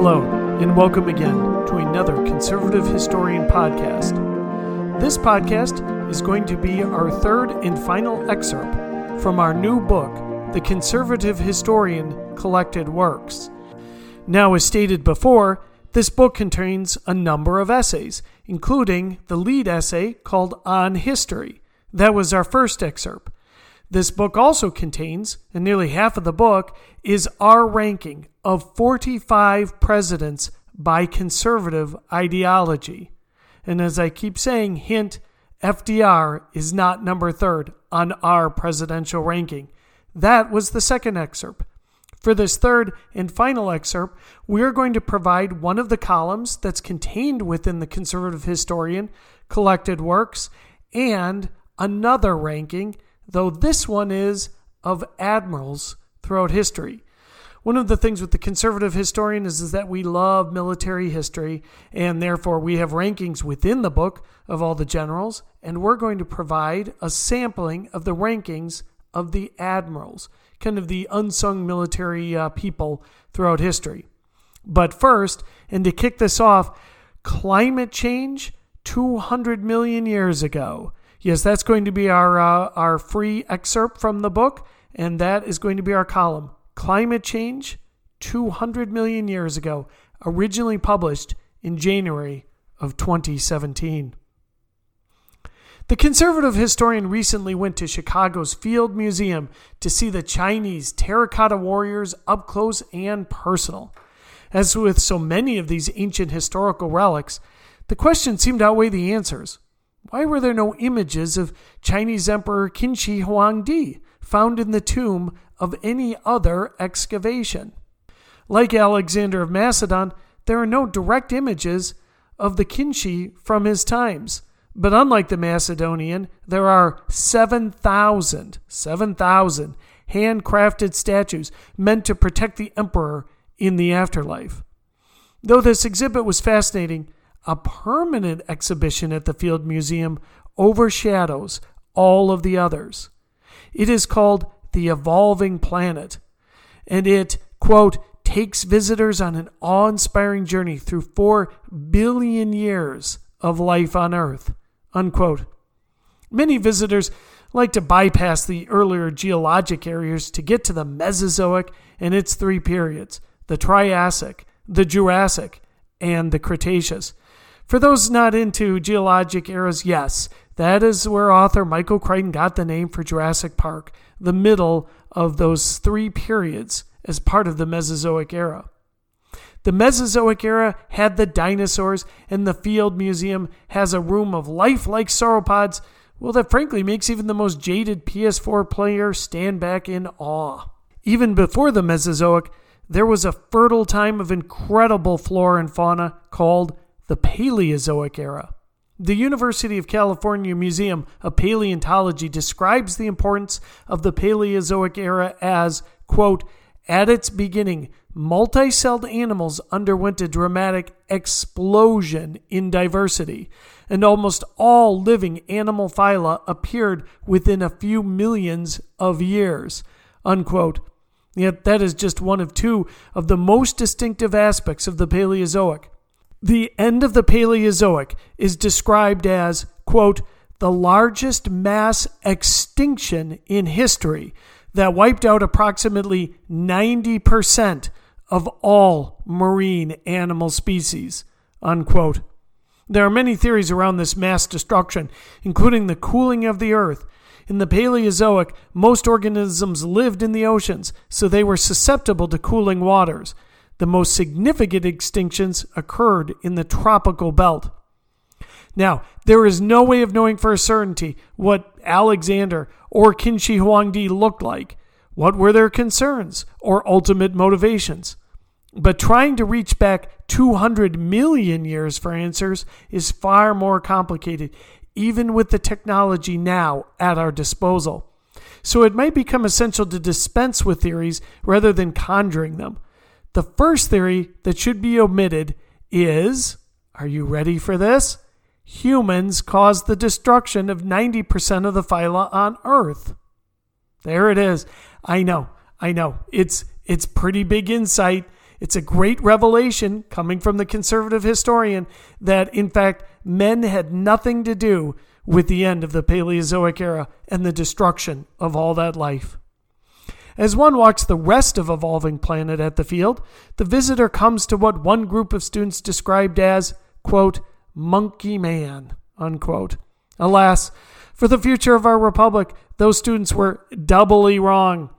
Hello, and welcome again to another Conservative Historian podcast. This podcast is going to be our third and final excerpt from our new book, The Conservative Historian Collected Works. Now, as stated before, this book contains a number of essays, including the lead essay called On History. That was our first excerpt. This book also contains, and nearly half of the book, is our ranking of 45 presidents by conservative ideology. And as I keep saying, hint, FDR is not number third on our presidential ranking. That was the second excerpt. For this third and final excerpt, we're going to provide one of the columns that's contained within the conservative historian collected works and another ranking though this one is of admirals throughout history. One of the things with the conservative historian is, is that we love military history, and therefore we have rankings within the book of all the generals, and we're going to provide a sampling of the rankings of the admirals, kind of the unsung military uh, people throughout history. But first, and to kick this off, climate change 200 million years ago. Yes, that's going to be our uh, our free excerpt from the book, and that is going to be our column. Climate change 200 million years ago, originally published in January of 2017. The conservative historian recently went to Chicago's Field Museum to see the Chinese terracotta warriors up close and personal. As with so many of these ancient historical relics, the questions seemed to outweigh the answers. Why were there no images of Chinese Emperor Qin Shi Huangdi found in the tomb of any other excavation? Like Alexander of Macedon, there are no direct images of the Qin Shi from his times. But unlike the Macedonian, there are 7,000, 7,000 handcrafted statues meant to protect the emperor in the afterlife. Though this exhibit was fascinating, a permanent exhibition at the Field Museum overshadows all of the others. It is called The Evolving Planet, and it, quote, takes visitors on an awe inspiring journey through four billion years of life on Earth, unquote. Many visitors like to bypass the earlier geologic areas to get to the Mesozoic and its three periods the Triassic, the Jurassic, and the Cretaceous. For those not into geologic eras, yes, that is where author Michael Crichton got the name for Jurassic Park, the middle of those three periods as part of the Mesozoic era. The Mesozoic era had the dinosaurs, and the Field Museum has a room of lifelike sauropods, well, that frankly makes even the most jaded PS4 player stand back in awe. Even before the Mesozoic, there was a fertile time of incredible flora and fauna called the Paleozoic era. The University of California Museum of Paleontology describes the importance of the Paleozoic era as, quote, at its beginning, multi celled animals underwent a dramatic explosion in diversity, and almost all living animal phyla appeared within a few millions of years. Unquote. Yet that is just one of two of the most distinctive aspects of the Paleozoic. The end of the Paleozoic is described as, quote, the largest mass extinction in history that wiped out approximately 90% of all marine animal species, unquote. There are many theories around this mass destruction, including the cooling of the earth. In the Paleozoic, most organisms lived in the oceans, so they were susceptible to cooling waters. The most significant extinctions occurred in the tropical belt. Now, there is no way of knowing for a certainty what Alexander or Qin Huangdi looked like. What were their concerns or ultimate motivations? But trying to reach back 200 million years for answers is far more complicated, even with the technology now at our disposal. So it might become essential to dispense with theories rather than conjuring them. The first theory that should be omitted is are you ready for this? Humans caused the destruction of 90% of the phyla on Earth. There it is. I know. I know. It's it's pretty big insight. It's a great revelation coming from the conservative historian that, in fact, men had nothing to do with the end of the Paleozoic era and the destruction of all that life. As one walks the rest of Evolving Planet at the field, the visitor comes to what one group of students described as, quote, monkey man, unquote. Alas, for the future of our republic, those students were doubly wrong.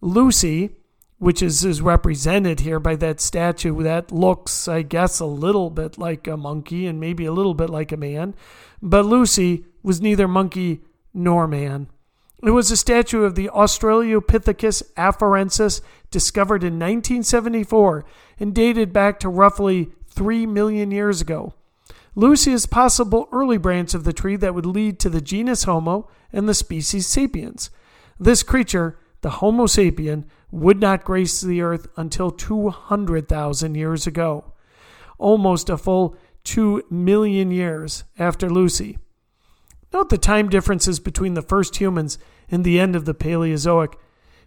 Lucy, which is, is represented here by that statue that looks, I guess, a little bit like a monkey and maybe a little bit like a man, but Lucy was neither monkey nor man. It was a statue of the Australopithecus afarensis discovered in 1974 and dated back to roughly 3 million years ago. Lucy is possible early branch of the tree that would lead to the genus Homo and the species Sapiens. This creature, the Homo sapien, would not grace the earth until 200,000 years ago, almost a full 2 million years after Lucy. Note the time differences between the first humans and the end of the Paleozoic.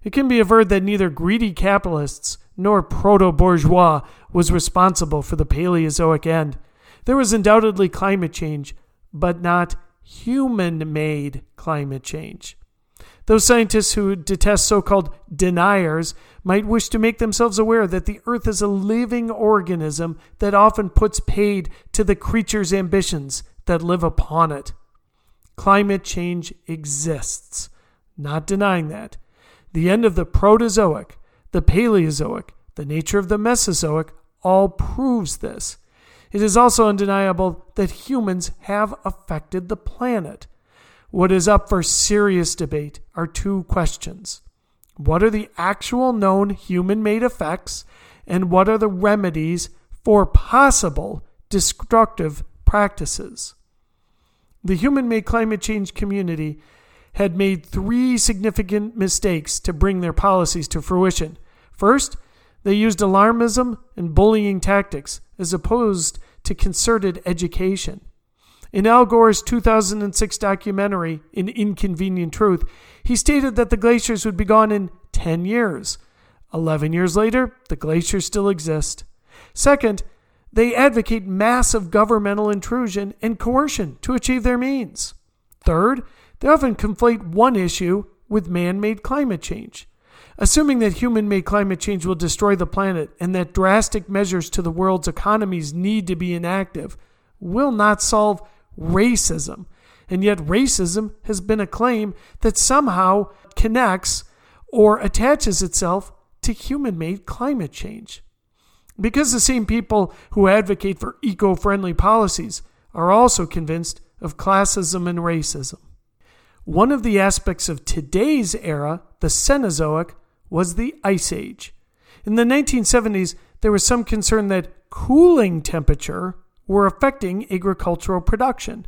It can be averred that neither greedy capitalists nor proto bourgeois was responsible for the Paleozoic end. There was undoubtedly climate change, but not human made climate change. Those scientists who detest so called deniers might wish to make themselves aware that the Earth is a living organism that often puts paid to the creature's ambitions that live upon it. Climate change exists, not denying that. The end of the Protozoic, the Paleozoic, the nature of the Mesozoic all proves this. It is also undeniable that humans have affected the planet. What is up for serious debate are two questions What are the actual known human made effects, and what are the remedies for possible destructive practices? The human made climate change community had made three significant mistakes to bring their policies to fruition. First, they used alarmism and bullying tactics as opposed to concerted education. In Al Gore's 2006 documentary, An Inconvenient Truth, he stated that the glaciers would be gone in 10 years. 11 years later, the glaciers still exist. Second, they advocate massive governmental intrusion and coercion to achieve their means. Third, they often conflate one issue with man made climate change. Assuming that human made climate change will destroy the planet and that drastic measures to the world's economies need to be enacted will not solve racism. And yet, racism has been a claim that somehow connects or attaches itself to human made climate change. Because the same people who advocate for eco friendly policies are also convinced of classism and racism. One of the aspects of today's era, the Cenozoic, was the Ice Age. In the 1970s, there was some concern that cooling temperature were affecting agricultural production.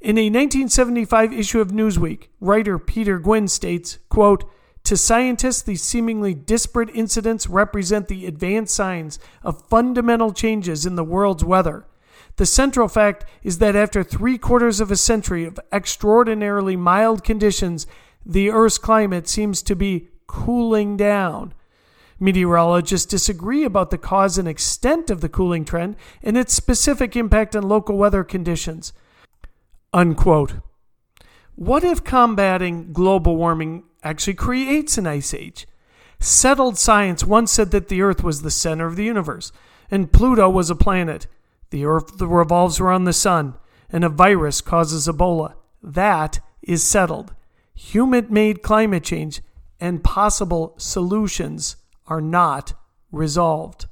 In a 1975 issue of Newsweek, writer Peter Gwynne states, quote, to scientists, these seemingly disparate incidents represent the advanced signs of fundamental changes in the world's weather. The central fact is that after three quarters of a century of extraordinarily mild conditions, the Earth's climate seems to be cooling down. Meteorologists disagree about the cause and extent of the cooling trend and its specific impact on local weather conditions. Unquote. What if combating global warming actually creates an ice age? Settled science once said that the Earth was the center of the universe and Pluto was a planet. The Earth revolves around the sun and a virus causes Ebola. That is settled. Human made climate change and possible solutions are not resolved.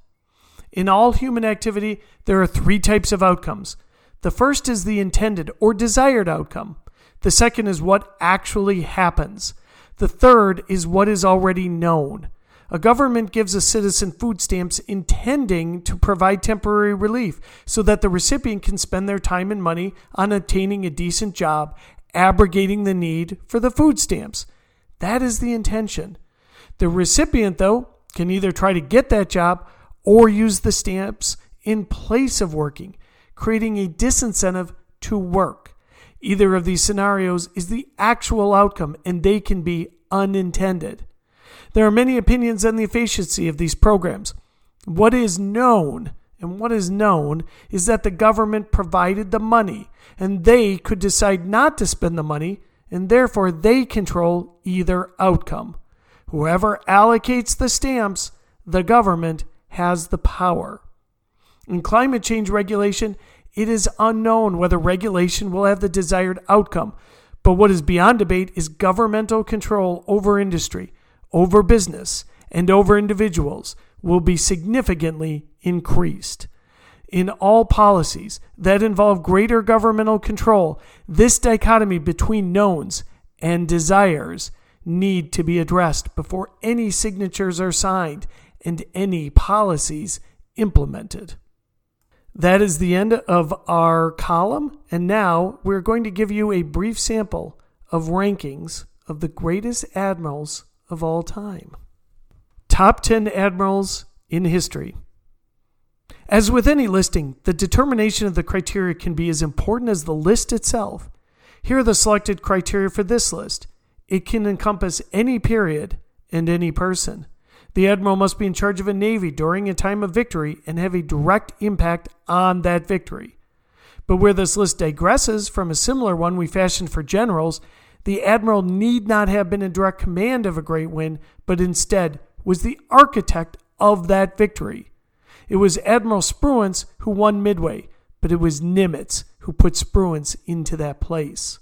In all human activity, there are three types of outcomes. The first is the intended or desired outcome. The second is what actually happens. The third is what is already known. A government gives a citizen food stamps intending to provide temporary relief so that the recipient can spend their time and money on obtaining a decent job, abrogating the need for the food stamps. That is the intention. The recipient, though, can either try to get that job or use the stamps in place of working, creating a disincentive to work. Either of these scenarios is the actual outcome, and they can be unintended. There are many opinions on the efficiency of these programs. What is known, and what is known, is that the government provided the money, and they could decide not to spend the money, and therefore they control either outcome. Whoever allocates the stamps, the government has the power. In climate change regulation, it is unknown whether regulation will have the desired outcome. But what is beyond debate is governmental control over industry, over business, and over individuals will be significantly increased. In all policies that involve greater governmental control, this dichotomy between knowns and desires need to be addressed before any signatures are signed and any policies implemented. That is the end of our column, and now we're going to give you a brief sample of rankings of the greatest admirals of all time. Top 10 admirals in history. As with any listing, the determination of the criteria can be as important as the list itself. Here are the selected criteria for this list. It can encompass any period and any person. The admiral must be in charge of a navy during a time of victory and have a direct impact on that victory. But where this list digresses from a similar one we fashioned for generals, the admiral need not have been in direct command of a great win, but instead was the architect of that victory. It was Admiral Spruance who won Midway, but it was Nimitz who put Spruance into that place.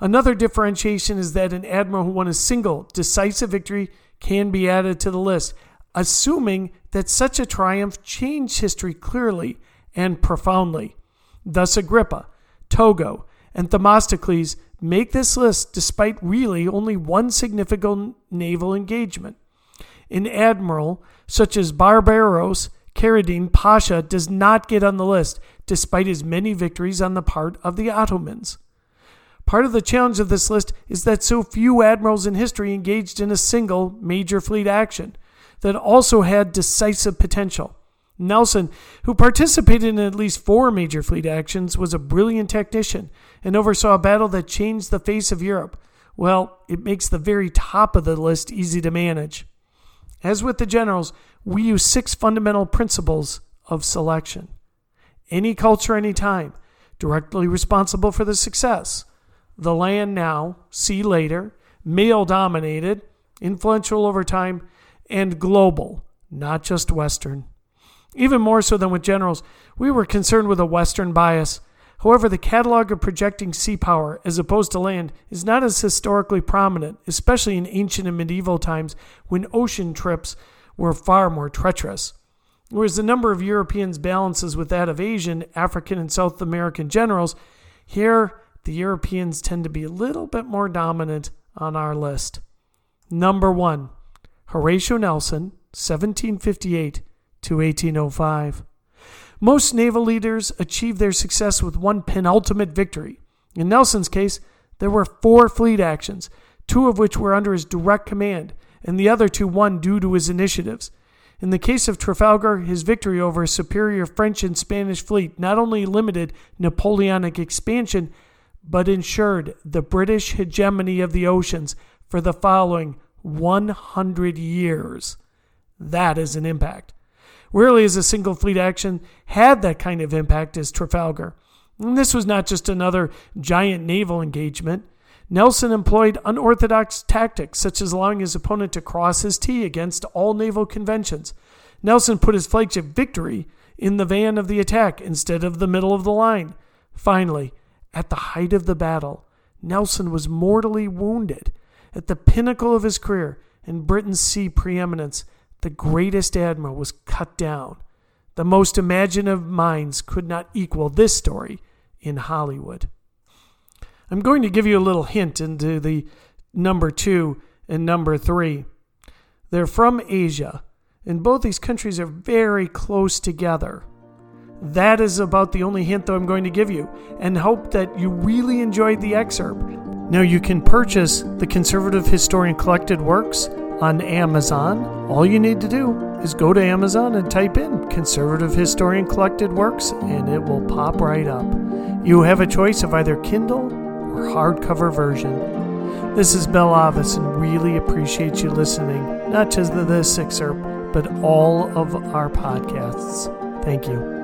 Another differentiation is that an admiral who won a single decisive victory can be added to the list, assuming that such a triumph changed history clearly and profoundly. Thus, Agrippa, Togo, and Themistocles make this list despite really only one significant naval engagement. An admiral such as Barbaros Kheireddin Pasha does not get on the list despite his many victories on the part of the Ottomans. Part of the challenge of this list is that so few admirals in history engaged in a single major fleet action that also had decisive potential. Nelson, who participated in at least four major fleet actions, was a brilliant technician and oversaw a battle that changed the face of Europe. Well, it makes the very top of the list easy to manage. As with the generals, we use six fundamental principles of selection. Any culture, any time, directly responsible for the success the land now, See later, male dominated, influential over time, and global, not just Western. Even more so than with generals, we were concerned with a Western bias. However, the catalog of projecting sea power as opposed to land is not as historically prominent, especially in ancient and medieval times when ocean trips were far more treacherous. Whereas the number of Europeans balances with that of Asian, African, and South American generals, here the Europeans tend to be a little bit more dominant on our list. Number one, Horatio Nelson, 1758 to 1805. Most naval leaders achieve their success with one penultimate victory. In Nelson's case, there were four fleet actions, two of which were under his direct command, and the other two won due to his initiatives. In the case of Trafalgar, his victory over a superior French and Spanish fleet not only limited Napoleonic expansion, but ensured the British hegemony of the oceans for the following 100 years. That is an impact. Rarely has a single fleet action had that kind of impact as Trafalgar. And this was not just another giant naval engagement. Nelson employed unorthodox tactics, such as allowing his opponent to cross his T against all naval conventions. Nelson put his flagship victory in the van of the attack instead of the middle of the line. Finally, at the height of the battle, Nelson was mortally wounded. At the pinnacle of his career in Britain's sea preeminence, the greatest admiral was cut down. The most imaginative minds could not equal this story in Hollywood. I'm going to give you a little hint into the number two and number three. They're from Asia, and both these countries are very close together. That is about the only hint that I'm going to give you, and hope that you really enjoyed the excerpt. Now, you can purchase the Conservative Historian Collected Works on Amazon. All you need to do is go to Amazon and type in Conservative Historian Collected Works, and it will pop right up. You have a choice of either Kindle or hardcover version. This is Bill Avis, and really appreciate you listening, not just to this excerpt but all of our podcasts. Thank you.